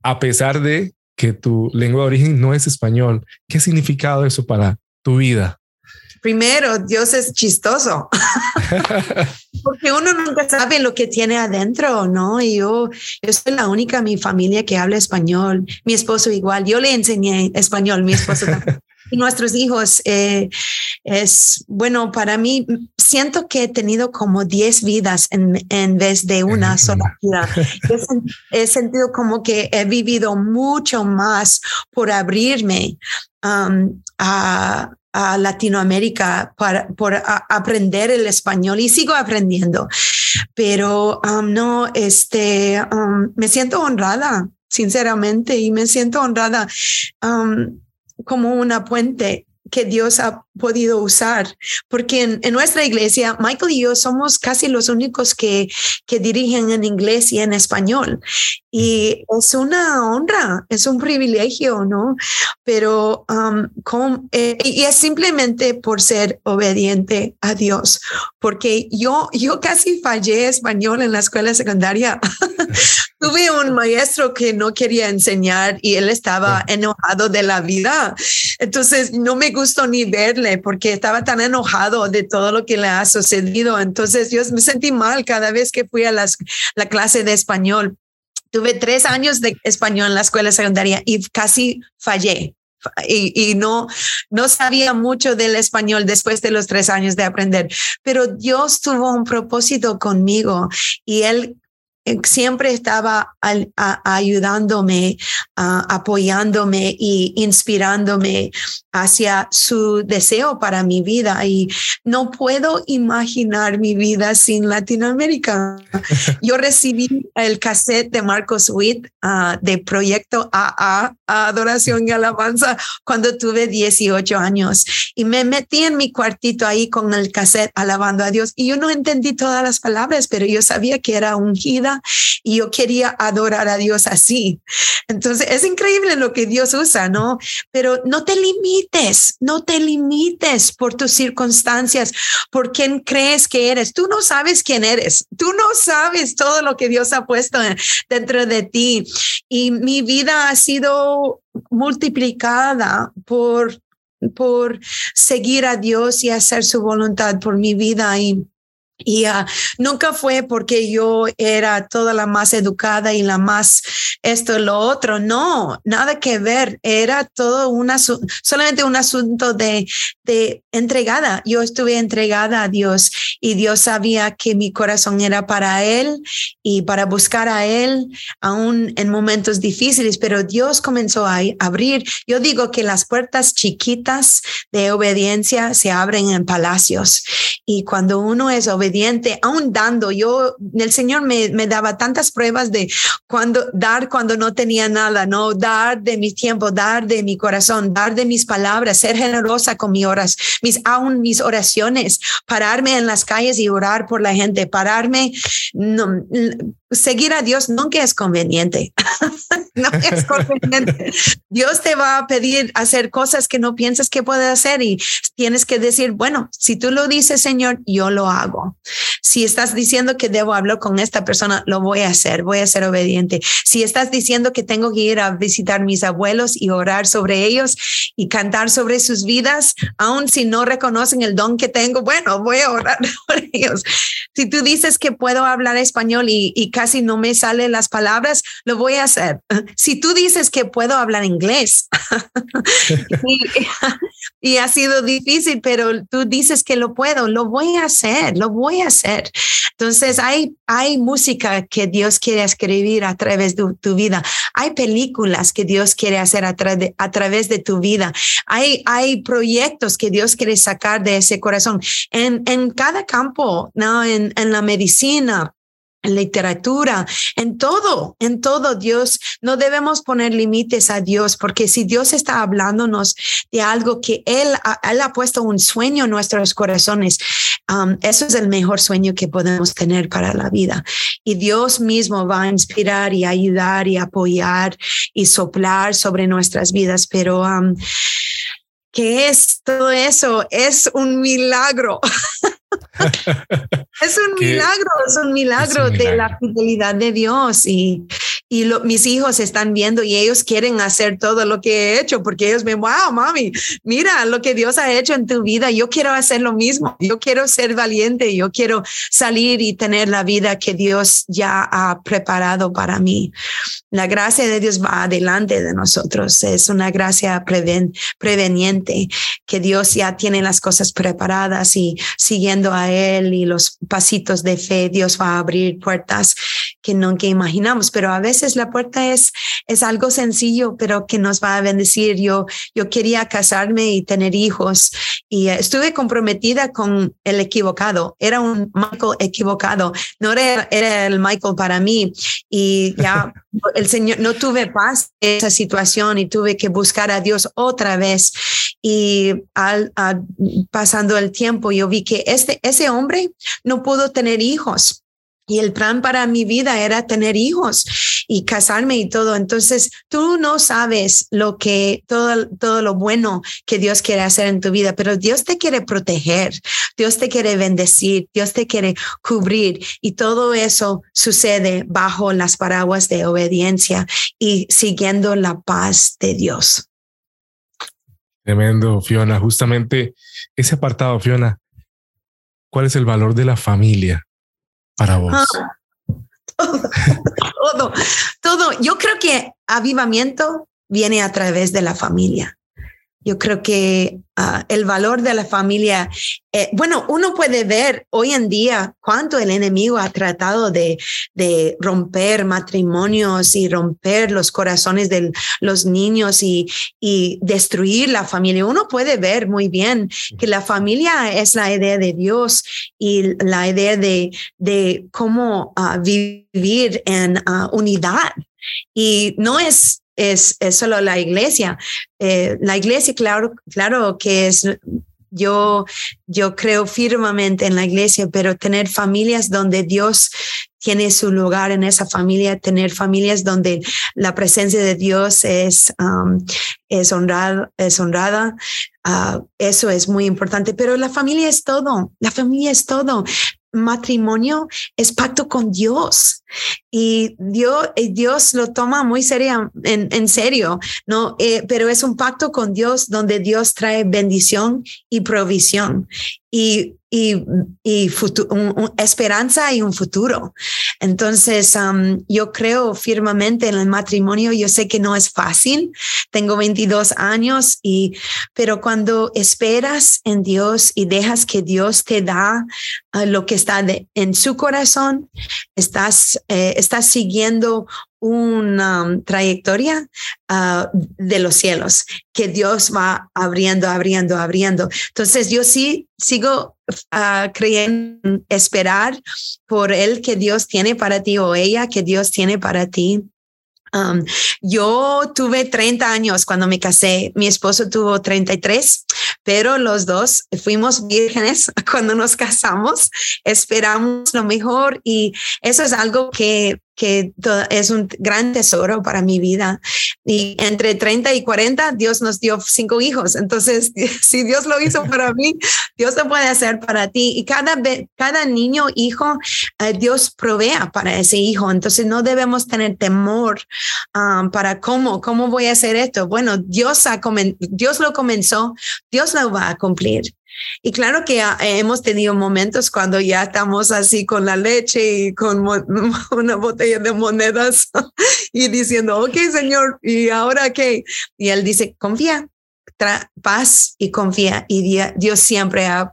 a pesar de que tu lengua de origen no es español. ¿Qué ha significado eso para tu vida? Primero, Dios es chistoso, porque uno nunca sabe lo que tiene adentro, ¿no? Y yo, yo soy la única en mi familia que habla español, mi esposo igual, yo le enseñé español, mi esposo también. nuestros hijos eh, es, bueno, para mí siento que he tenido como 10 vidas en, en vez de una sola vida. he, sentido como que he vivido mucho más por abrirme um, a, a Latinoamérica para, por aprender el español y sigo aprendiendo. Pero um, no, este, um, me siento honrada, sinceramente, y me siento honrada um, como una puente que Dios ha podido usar, porque en, nuestra iglesia, Michael y yo somos casi los únicos que, que dirigen en inglés y en español. Y es una honra, es un privilegio, ¿no? Pero, um, eh, y es simplemente por ser obediente a Dios, porque yo, yo casi fallé español en la escuela secundaria. Tuve un maestro que no quería enseñar y él estaba enojado de la vida. Entonces, no me gustó ni verle porque estaba tan enojado de todo lo que le ha sucedido. Entonces yo me sentí mal cada vez que fui a las, la clase de español. Tuve tres años de español en la escuela secundaria y casi fallé. Y, y, no, no sabía mucho del español después de los tres años de aprender, pero Dios tuvo un propósito conmigo y Él siempre estaba ayudándome, apoyándome y inspirándome hacia su deseo para mi vida. Y no puedo imaginar mi vida sin Latinoamérica. Yo recibí el cassette de Marcos Witt ah, de Proyecto AA, Adoración y Alabanza, cuando tuve 18 años. Y me metí en mi cuartito ahí con el cassette alabando a Dios. Y yo no entendí todas las palabras, pero yo sabía que era ungida y yo quería adorar a Dios así. Entonces es increíble lo que Dios usa, ¿no? Pero no te limites, no te limites por tus circunstancias, por quién crees que eres. Tú no sabes quién eres, tú no sabes todo lo que Dios ha puesto dentro de ti. Y mi vida ha sido multiplicada por por seguir a Dios y hacer su voluntad por mi vida y y ah, nunca fue porque yo era toda la más educada y la más esto y lo otro. No, nada que ver. Era todo una, solamente un asunto de, de entregada. Yo estuve entregada a Dios y Dios sabía que mi corazón era para Él y para buscar a Él aún en momentos difíciles, pero Dios comenzó a abrir. Yo digo que las puertas chiquitas de obediencia se abren en palacios y cuando uno es obediente, aún dando. Yo, el Señor me, me daba tantas pruebas de cuando dar cuando no tenía nada, no dar de mi tiempo, dar de mi corazón, dar de mis palabras, ser generosa con mis horas, mis aún mis oraciones, pararme en las calles y orar por la gente, pararme, no, seguir a Dios nunca es conveniente. no es conveniente. Dios te va a pedir hacer cosas que no piensas que puedes hacer y tienes que decir, bueno, si tú lo dices, Señor, yo lo hago. Si estás diciendo que debo hablar con esta persona, lo voy a hacer, voy a ser obediente. Si estás diciendo que tengo que ir a visitar mis abuelos y orar sobre ellos y cantar sobre sus vidas, aun si no reconocen el don que tengo, bueno, voy a orar por ellos. Si tú dices que puedo hablar español y, y casi no me salen las palabras, lo voy a hacer. Si tú dices que puedo hablar inglés y, ha sido difícil, pero tú dices que lo puedo, lo voy a hacer, lo voy a hacer. Entonces hay, hay música que Dios quiere escribir a través de tu vida. Hay películas que Dios quiere hacer a, a través de tu vida. Hay, hay proyectos que Dios quiere sacar de ese corazón en, en cada campo, ¿no? En, en la medicina, en literatura, en todo, en todo Dios. No debemos poner límites a Dios, porque si Dios está hablándonos de algo que Él, él ha puesto un sueño en nuestros corazones, um, eso es el mejor sueño que podemos tener para la vida. Y Dios mismo va a inspirar y ayudar y apoyar y soplar sobre nuestras vidas, pero... Um, ¿Qué es todo eso? Es un milagro. es un milagro, es un milagro de la fidelidad de Dios y, y mis hijos están viendo y ellos quieren hacer todo lo que he hecho porque ellos ven, wow, mami, mira lo que Dios ha hecho en tu vida. Yo quiero hacer lo mismo. Yo quiero ser valiente. Yo quiero salir y tener la vida que Dios ya ha preparado para mí. La gracia de Dios va adelante de nosotros. Es una gracia preven, preveniente que Dios ya tiene las cosas preparadas y siguiendo a Él y los pasitos de fe, Dios va a abrir puertas que nunca imaginamos. Pero a veces la puerta es, es algo sencillo, pero que nos va a bendecir. Yo, yo quería casarme y tener hijos y estuve comprometida con el equivocado. Era un Michael equivocado. No era, era el Michael para mí. Y ya el Señor, no tuve paz en esa situación y tuve que buscar a Dios otra vez. Y al, pasando el tiempo, yo vi que este, ese hombre no pudo tener hijos. Y el plan para mi vida era tener hijos y casarme y todo. Entonces, tú no sabes lo que, todo, todo lo bueno que Dios quiere hacer en tu vida, pero Dios te quiere proteger, Dios te quiere bendecir, Dios te quiere cubrir y todo eso sucede bajo las paraguas de obediencia y siguiendo la paz de Dios. Tremendo, Fiona. Justamente ese apartado, Fiona, ¿cuál es el valor de la familia? Para vos? Ah, todo, todo. Yo creo que avivamiento viene a través de la familia. Yo creo que ah, el valor de la familia, eh, bueno, uno puede ver hoy en día cuánto el enemigo ha tratado de, de romper matrimonios y romper los corazones de los niños y, y, destruir la familia. Uno puede ver muy bien que la familia es la idea de Dios y la idea de, de cómo ah, vivir en ah, unidad. Y no es es, solo la iglesia. Eh, la iglesia, claro, claro que es yo, yo creo firmemente en la iglesia, pero tener familias donde Dios tiene su lugar en esa familia, tener familias donde la presencia de Dios es, um, es, honrada, es honrada. Uh, eso es muy importante, pero la familia es todo, la familia es todo matrimonio es pacto con Dios y Dios, eh, Dios lo toma muy seria, en, serio, ¿no? Eh, pero es un pacto con Dios donde Dios trae bendición y provisión y, y, y esperanza y un futuro. Entonces, um, yo creo firmemente en el matrimonio. Yo sé que no es fácil. Tengo 22 años y, pero cuando esperas en Dios y dejas que Dios te da uh, lo que está en su corazón, estás, eh, estás siguiendo una um, trayectoria uh, de los cielos que Dios va abriendo, abriendo, abriendo. Entonces yo sí sigo uh, creyendo, esperar por el que Dios tiene para ti o ella que Dios tiene para ti. Um, yo tuve 30 años cuando me casé, mi esposo tuvo 33, pero los dos fuimos vírgenes cuando nos casamos, esperamos lo mejor y eso es algo que que es un gran tesoro para mi vida. Y entre 30 y 40, Dios nos dio cinco hijos. Entonces, si Dios lo hizo para mí, Dios lo puede hacer para ti. Y cada, cada niño, hijo, eh, Dios provea para ese hijo. Entonces, no debemos tener temor um, para cómo, cómo voy a hacer esto. Bueno, Dios, ha Dios lo comenzó, Dios lo va a cumplir. Y claro que hemos tenido momentos cuando ya estamos así con la leche y con una botella de monedas y diciendo, ok, Señor, ¿y ahora qué? Y Él dice, confía, paz y confía. Y Dios siempre ha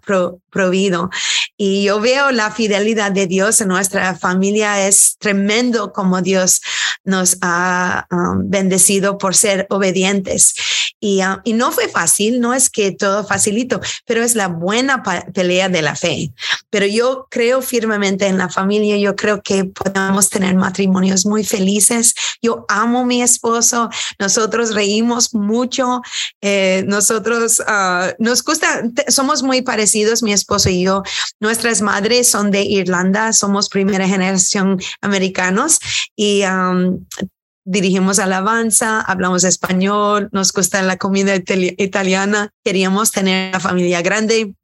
provido. Y yo veo la fidelidad de Dios en nuestra familia. Es tremendo como Dios nos ha um, bendecido por ser obedientes. Y, uh, y, no fue fácil, no es que todo facilito, pero es la buena pelea de la fe. Pero yo creo firmemente en la familia, yo creo que podemos tener matrimonios muy felices. Yo amo a mi esposo, nosotros reímos mucho, eh, nosotros uh, nos gusta, somos muy parecidos, mi esposo y yo. Nuestras madres son de Irlanda, somos primera generación americanos y um, dirigimos alabanza, hablamos español, nos gusta la comida italiana, queríamos tener una familia grande.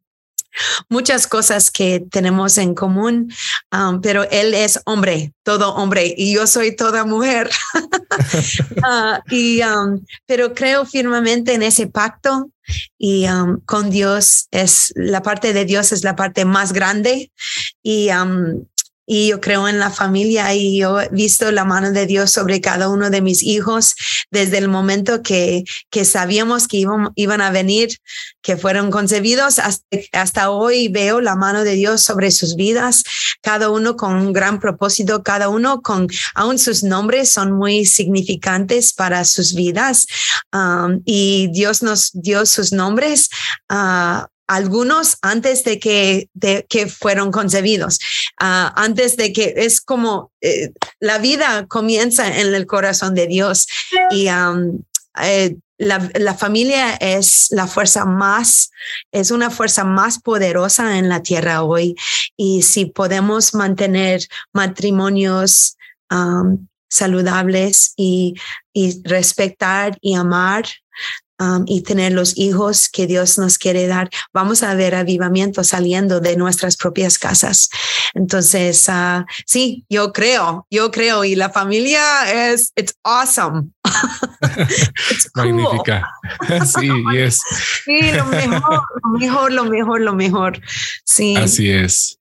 Muchas cosas que tenemos en común, um, pero él es hombre, todo hombre, y yo soy toda mujer. uh, y, um, pero creo firmemente en ese pacto y um, con Dios es la parte de Dios es la parte más grande y y yo creo en la familia y yo he visto la mano de Dios sobre cada uno de mis hijos desde el momento que, que sabíamos que iban, a venir, que fueron concebidos hasta, hasta hoy veo la mano de Dios sobre sus vidas, cada uno con un gran propósito, cada uno con, aún sus nombres son muy significantes para sus vidas um, y Dios nos dio sus nombres. Uh, algunos antes de que, de que fueron concebidos, uh, antes de que es como eh, la vida comienza en el corazón de Dios y um, eh, la, la, familia es la fuerza más, es una fuerza más poderosa en la tierra hoy. Y si podemos mantener matrimonios um, saludables y, y respetar y amar Um, y tener los hijos que Dios nos quiere dar, vamos a ver avivamiento saliendo de nuestras propias casas. Entonces, uh, sí, yo creo, yo creo, y la familia es, it's awesome. Magnífica. Sí, yes. Sí, lo mejor, lo mejor, lo mejor, lo mejor. Sí. Así es.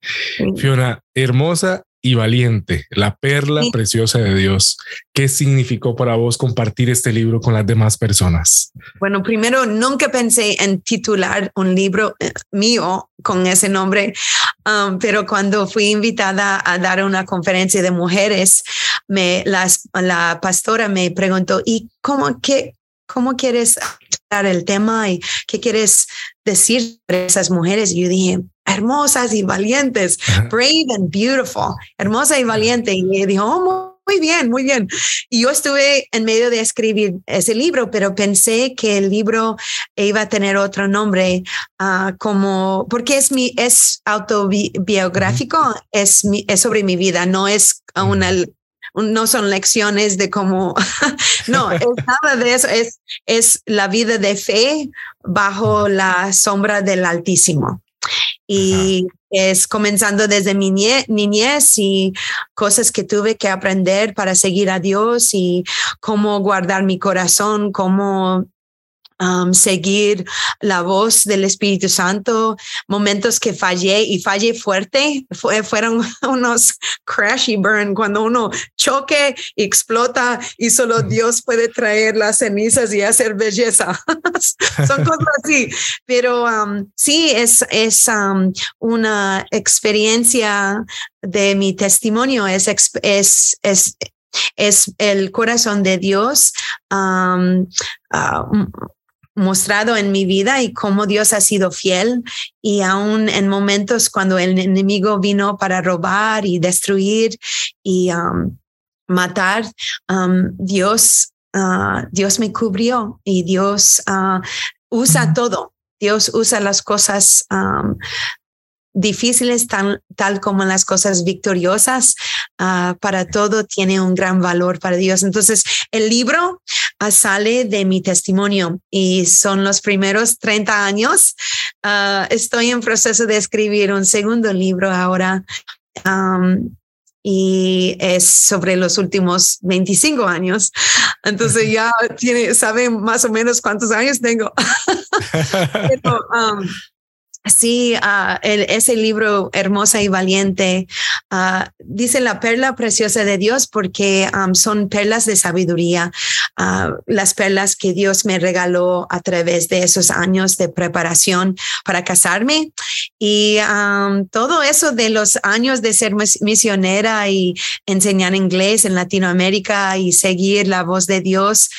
Fiona, hermosa y valiente, la perla preciosa de Dios. ¿Qué significó para vos compartir este libro con las demás personas? Bueno, primero, nunca pensé en titular un libro eh, mío con ese nombre, um, pero cuando fui invitada a dar una conferencia de mujeres, me, las, la pastora me preguntó, ¿y cómo, qué, cómo quieres dar el tema y qué quieres decir a esas mujeres? Y yo dije, hermosas y valientes, brave and beautiful, hermosa y valiente. Y dijo, oh, muy bien, muy bien. Y yo estuve en medio de escribir ese libro, pero pensé que el libro iba a tener otro nombre, uh, como, porque es mi, es autobiográfico, es, mi, es sobre mi vida, no es una no son lecciones de cómo, no, es nada de eso, es, es la vida de fe bajo la sombra del Altísimo y es comenzando desde mi niñez y cosas que tuve que aprender para seguir a Dios y cómo guardar mi corazón, cómo Um, seguir la voz del Espíritu Santo, momentos que fallé y fallé fuerte, fueron unos crash y burn, cuando uno choque y explota y solo Dios puede traer las cenizas y hacer belleza. Son cosas así, pero um, sí es, es um, una experiencia de mi testimonio, es, es, es es el corazón de Dios uh, mostrado en mi vida y cómo Dios ha sido fiel y aún en momentos cuando el enemigo vino para robar y destruir y um, matar, um, Dios, uh, Dios me cubrió y Dios uh, usa todo. Dios usa las cosas um, difíciles tal, tal como las cosas victoriosas, uh, para todo tiene un gran valor para Dios. Entonces, el libro uh, sale de mi testimonio y son los primeros 30 años. Uh, estoy en proceso de escribir un segundo libro ahora. Um, y es sobre los últimos 25 años. Entonces ya tiene, saben más o menos cuántos años tengo. Pero, um, Sí, uh, ese libro Hermosa y Valiente uh, dice la perla preciosa de Dios porque um, son perlas de sabiduría, uh, las perlas que Dios me regaló a través de esos años de preparación para casarme y um, todo eso de los años de ser misionera y enseñar inglés en Latinoamérica y seguir la voz de Dios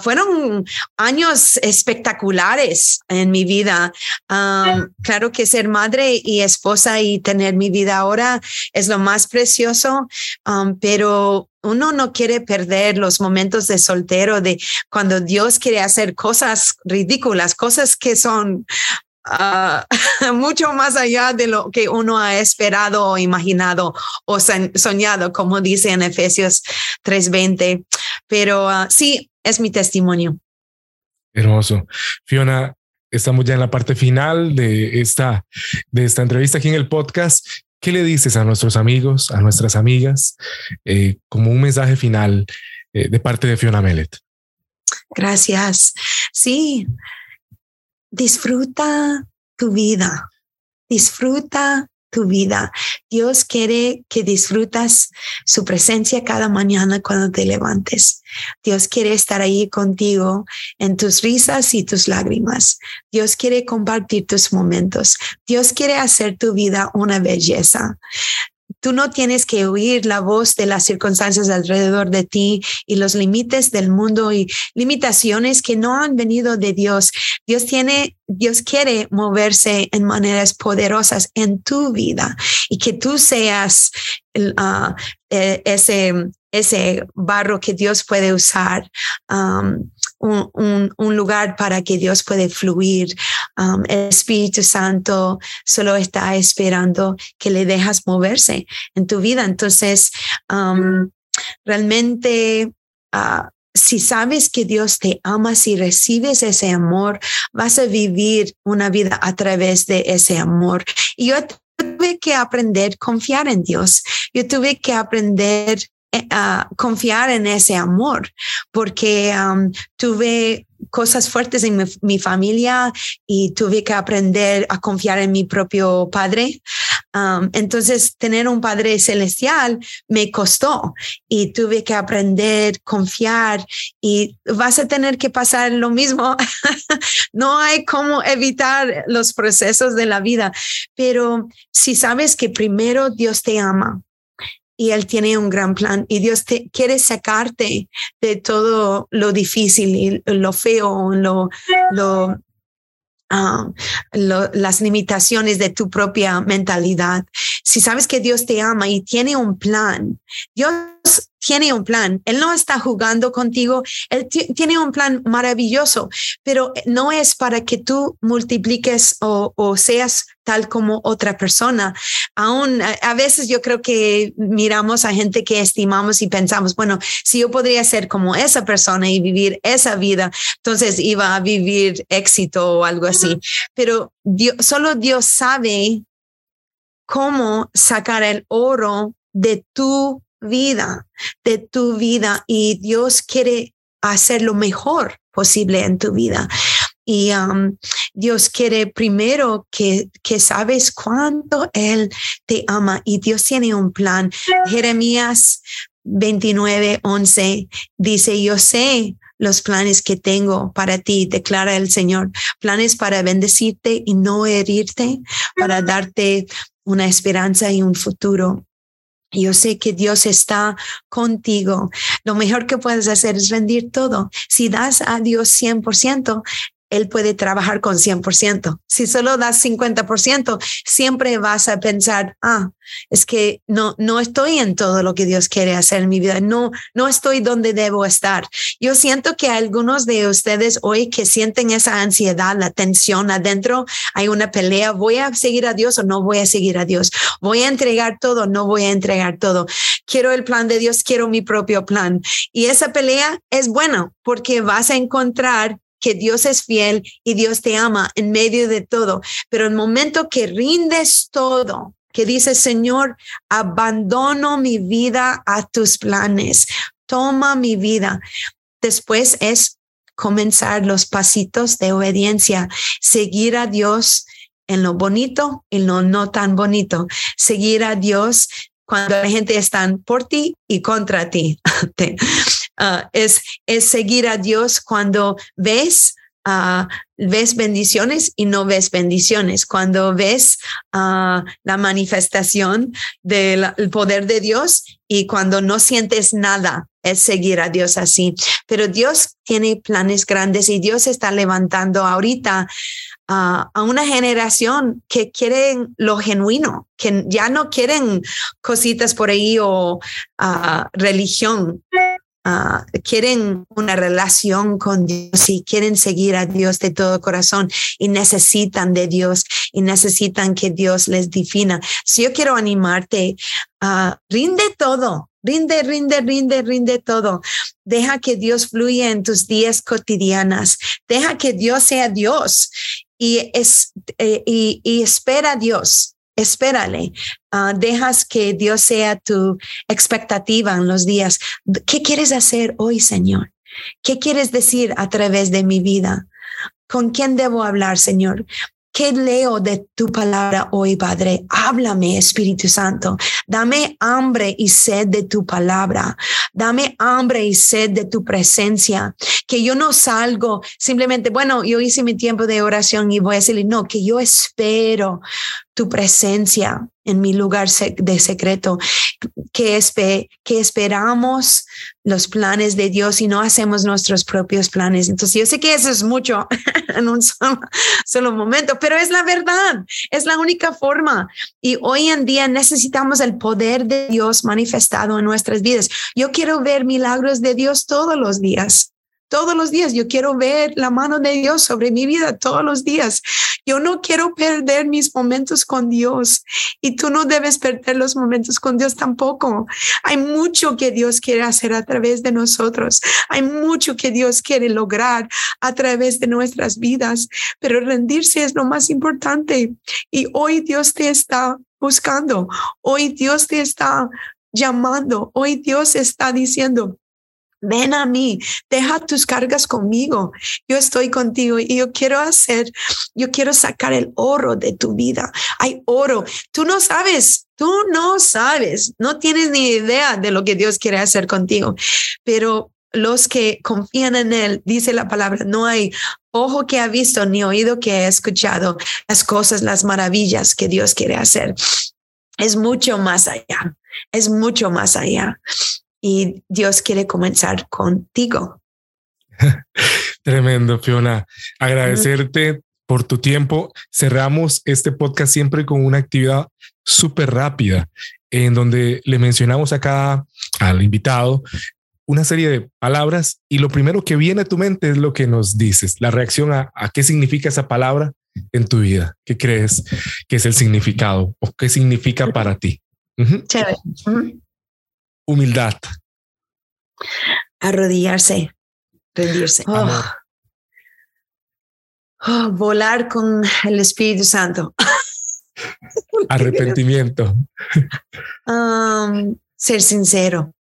fueron años espectaculares en mi vida. Claro que ser madre y esposa y tener mi vida ahora es lo más precioso, um, pero uno no quiere perder los momentos de soltero, de cuando Dios quiere hacer cosas ridículas, cosas que son uh, mucho más allá de lo que uno ha esperado o imaginado o soñado, como dice en Efesios 3:20. Pero uh, sí, es mi testimonio. Hermoso. Fiona, estamos ya en la parte final de esta, de esta entrevista aquí en el podcast. ¿Qué le dices a nuestros amigos, a nuestras amigas, eh, como un mensaje final eh, de parte de Fiona Mellet? Gracias. Sí, disfruta tu vida, disfruta tu vida. Dios quiere que disfrutas su presencia cada mañana cuando te levantes. Dios quiere estar ahí contigo en tus risas y tus lágrimas. Dios quiere compartir tus momentos. Dios quiere hacer tu vida una belleza. Tú no tienes que oír la voz de las circunstancias alrededor de ti y los límites del mundo y limitaciones que no han venido de Dios. Dios tiene, Dios quiere moverse en maneras poderosas en tu vida y que tú seas uh, ese, ese barro que Dios puede usar. Um, un, un, lugar para que Dios puede fluir. Um, el Espíritu Santo solo está esperando que le dejas moverse en tu vida. Entonces, um, realmente, uh, si sabes que Dios te ama, si recibes ese amor, vas a vivir una vida a través de ese amor. Y yo tuve que aprender a confiar en Dios. Yo tuve que aprender eh, confiar en ese amor, porque um, tuve cosas fuertes en mi, familia y tuve que aprender a confiar en mi propio padre. Um, entonces, tener un padre celestial me costó y tuve que aprender, confiar y vas a tener que pasar lo mismo. no hay cómo evitar los procesos de la vida, pero si sabes que primero Dios te ama, y Él tiene un gran plan y Dios te quiere sacarte de todo lo difícil y lo feo, lo, lo, ah, las limitaciones de tu propia mentalidad. Si sabes que Dios te ama y tiene un plan, Dios tiene un plan. Él no está jugando contigo. Él tiene un plan maravilloso, pero no es para que tú multipliques o, seas tal como otra persona. Aún a, veces yo creo que miramos a gente que estimamos y pensamos, bueno, si yo podría ser como esa persona y vivir esa vida, entonces iba a vivir éxito o algo así. Pero Dios, solo Dios sabe cómo sacar el oro de tu vida, de tu vida y Dios quiere hacer lo mejor posible en tu vida. Y um, Dios quiere primero que, que sabes cuánto Él te ama y Dios tiene un plan. Jeremías 29, 11 dice, yo sé los planes que tengo para ti, declara el Señor, planes para bendecirte y no herirte, para darte una esperanza y un futuro. Yo sé que Dios está contigo. Lo mejor que puedes hacer es rendir todo. Si das a Dios 100%, él puede trabajar con 100%. Si solo das 50%, siempre vas a pensar, ah, es que no, no estoy en todo lo que Dios quiere hacer en mi vida. No, no estoy donde debo estar. Yo siento que algunos de ustedes hoy que sienten esa ansiedad, la tensión adentro, hay una pelea. ¿Voy a seguir a Dios o no voy a seguir a Dios? ¿Voy a entregar todo no voy a entregar todo? Quiero el plan de Dios, quiero mi propio plan. Y esa pelea es buena porque vas a encontrar que Dios es fiel y Dios te ama en medio de todo. Pero el momento que rindes todo, que dices, Señor, abandono mi vida a tus planes, toma mi vida. Después es comenzar los pasitos de obediencia, seguir a Dios en lo bonito y lo no tan bonito, seguir a Dios cuando la gente está por ti y contra ti. Ah, es, es seguir a Dios cuando ves Uh, ves bendiciones y no ves bendiciones. Cuando ves uh, la manifestación del poder de Dios y cuando no sientes nada, es seguir a Dios así. Pero Dios tiene planes grandes y Dios está levantando ahorita a una generación que quieren lo genuino, que ya no quieren cositas por ahí o religión, Ah, quieren una relación con Dios y quieren seguir a Dios de todo corazón y necesitan de Dios y necesitan que Dios les defina. Si yo quiero animarte, uh, rinde todo, rinde, rinde, rinde, rinde todo. Deja que Dios fluya en tus días cotidianas. Deja que Dios sea Dios y, es, eh, y, espera a Dios. Espérale, ah, dejas que Dios sea tu expectativa en los días. ¿Qué quieres hacer hoy, Señor? ¿Qué quieres decir a través de mi vida? ¿Con quién debo hablar, Señor? ¿Qué leo de tu palabra hoy, Padre? Háblame, Espíritu Santo. Dame hambre y sed de tu palabra. Dame hambre y sed de tu presencia. Que yo no salgo simplemente, bueno, yo hice mi tiempo de oración y voy a decirle, no, que yo espero tu presencia en mi lugar de secreto, que, que esperamos los planes de Dios y no hacemos nuestros propios planes. Entonces, yo sé que eso es mucho en un solo, momento, pero es la verdad, es la única forma. Y hoy en día necesitamos el poder de Dios manifestado en nuestras vidas. Yo quiero ver milagros de Dios todos los días todos los días. Yo quiero ver la mano de Dios sobre mi vida todos los días. Yo no quiero perder mis momentos con Dios y tú no debes perder los momentos con Dios tampoco. Hay mucho que Dios quiere hacer a través de nosotros. Hay mucho que Dios quiere lograr a través de nuestras vidas, pero rendirse es lo más importante. Y hoy Dios te está buscando. Hoy Dios te está llamando. Hoy Dios está diciendo, ven a mí, deja tus cargas conmigo, yo estoy contigo y yo quiero hacer, yo quiero sacar el oro de tu vida. Hay oro, tú no sabes, tú no sabes, no tienes ni idea de lo que Dios quiere hacer contigo, pero los que confían en Él, dice la palabra, no hay ojo que ha visto ni oído que ha escuchado las cosas, las maravillas que Dios quiere hacer. Es mucho más allá, es mucho más allá y Dios quiere comenzar contigo. Tremendo, Fiona. Agradecerte por tu tiempo. Cerramos este podcast siempre con una actividad súper rápida en donde le mencionamos acá al invitado una serie de palabras y lo primero que viene a tu mente es lo que nos dices, la reacción a, qué significa esa palabra en tu vida. ¿Qué crees que es el significado o qué significa para ti? Chévere. Humildad. Arrodillarse, rendirse. Oh. Oh, volar con el Espíritu Santo. Arrepentimiento. Um, ser sincero.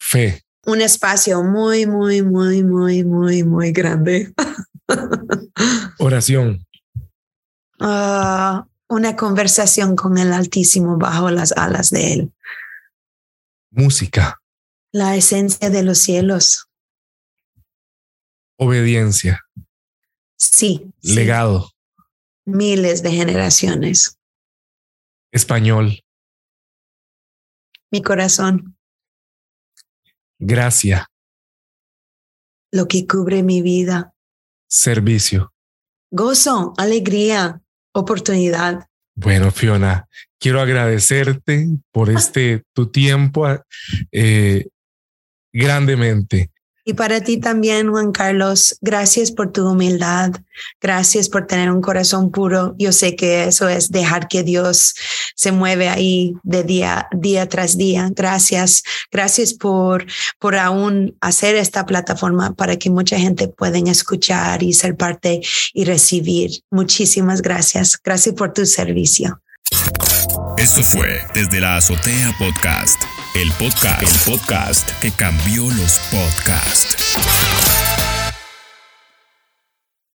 Fe. Un espacio muy, muy, muy, muy, muy, muy grande. Oración. Ah, una conversación con el Altísimo bajo las alas de Él. Música. La esencia de los cielos. Obediencia. Sí. Legado. Miles de generaciones. Español. Mi corazón. Gracia. Lo que cubre mi vida. Servicio. Gozo, alegría, oportunidad. Bueno, Fiona, quiero agradecerte por este tu tiempo eh, grandemente. Y para ti también, Juan Carlos, gracias por tu humildad, gracias por tener un corazón puro. Yo sé que eso es dejar que Dios se mueve ahí de día, día tras día. Gracias, gracias por, por aún hacer esta plataforma para que mucha gente pueda escuchar y ser parte y recibir. Muchísimas gracias. Gracias por tu servicio. Esto fue Desde la Azotea Podcast, el podcast, el podcast que cambió los podcasts.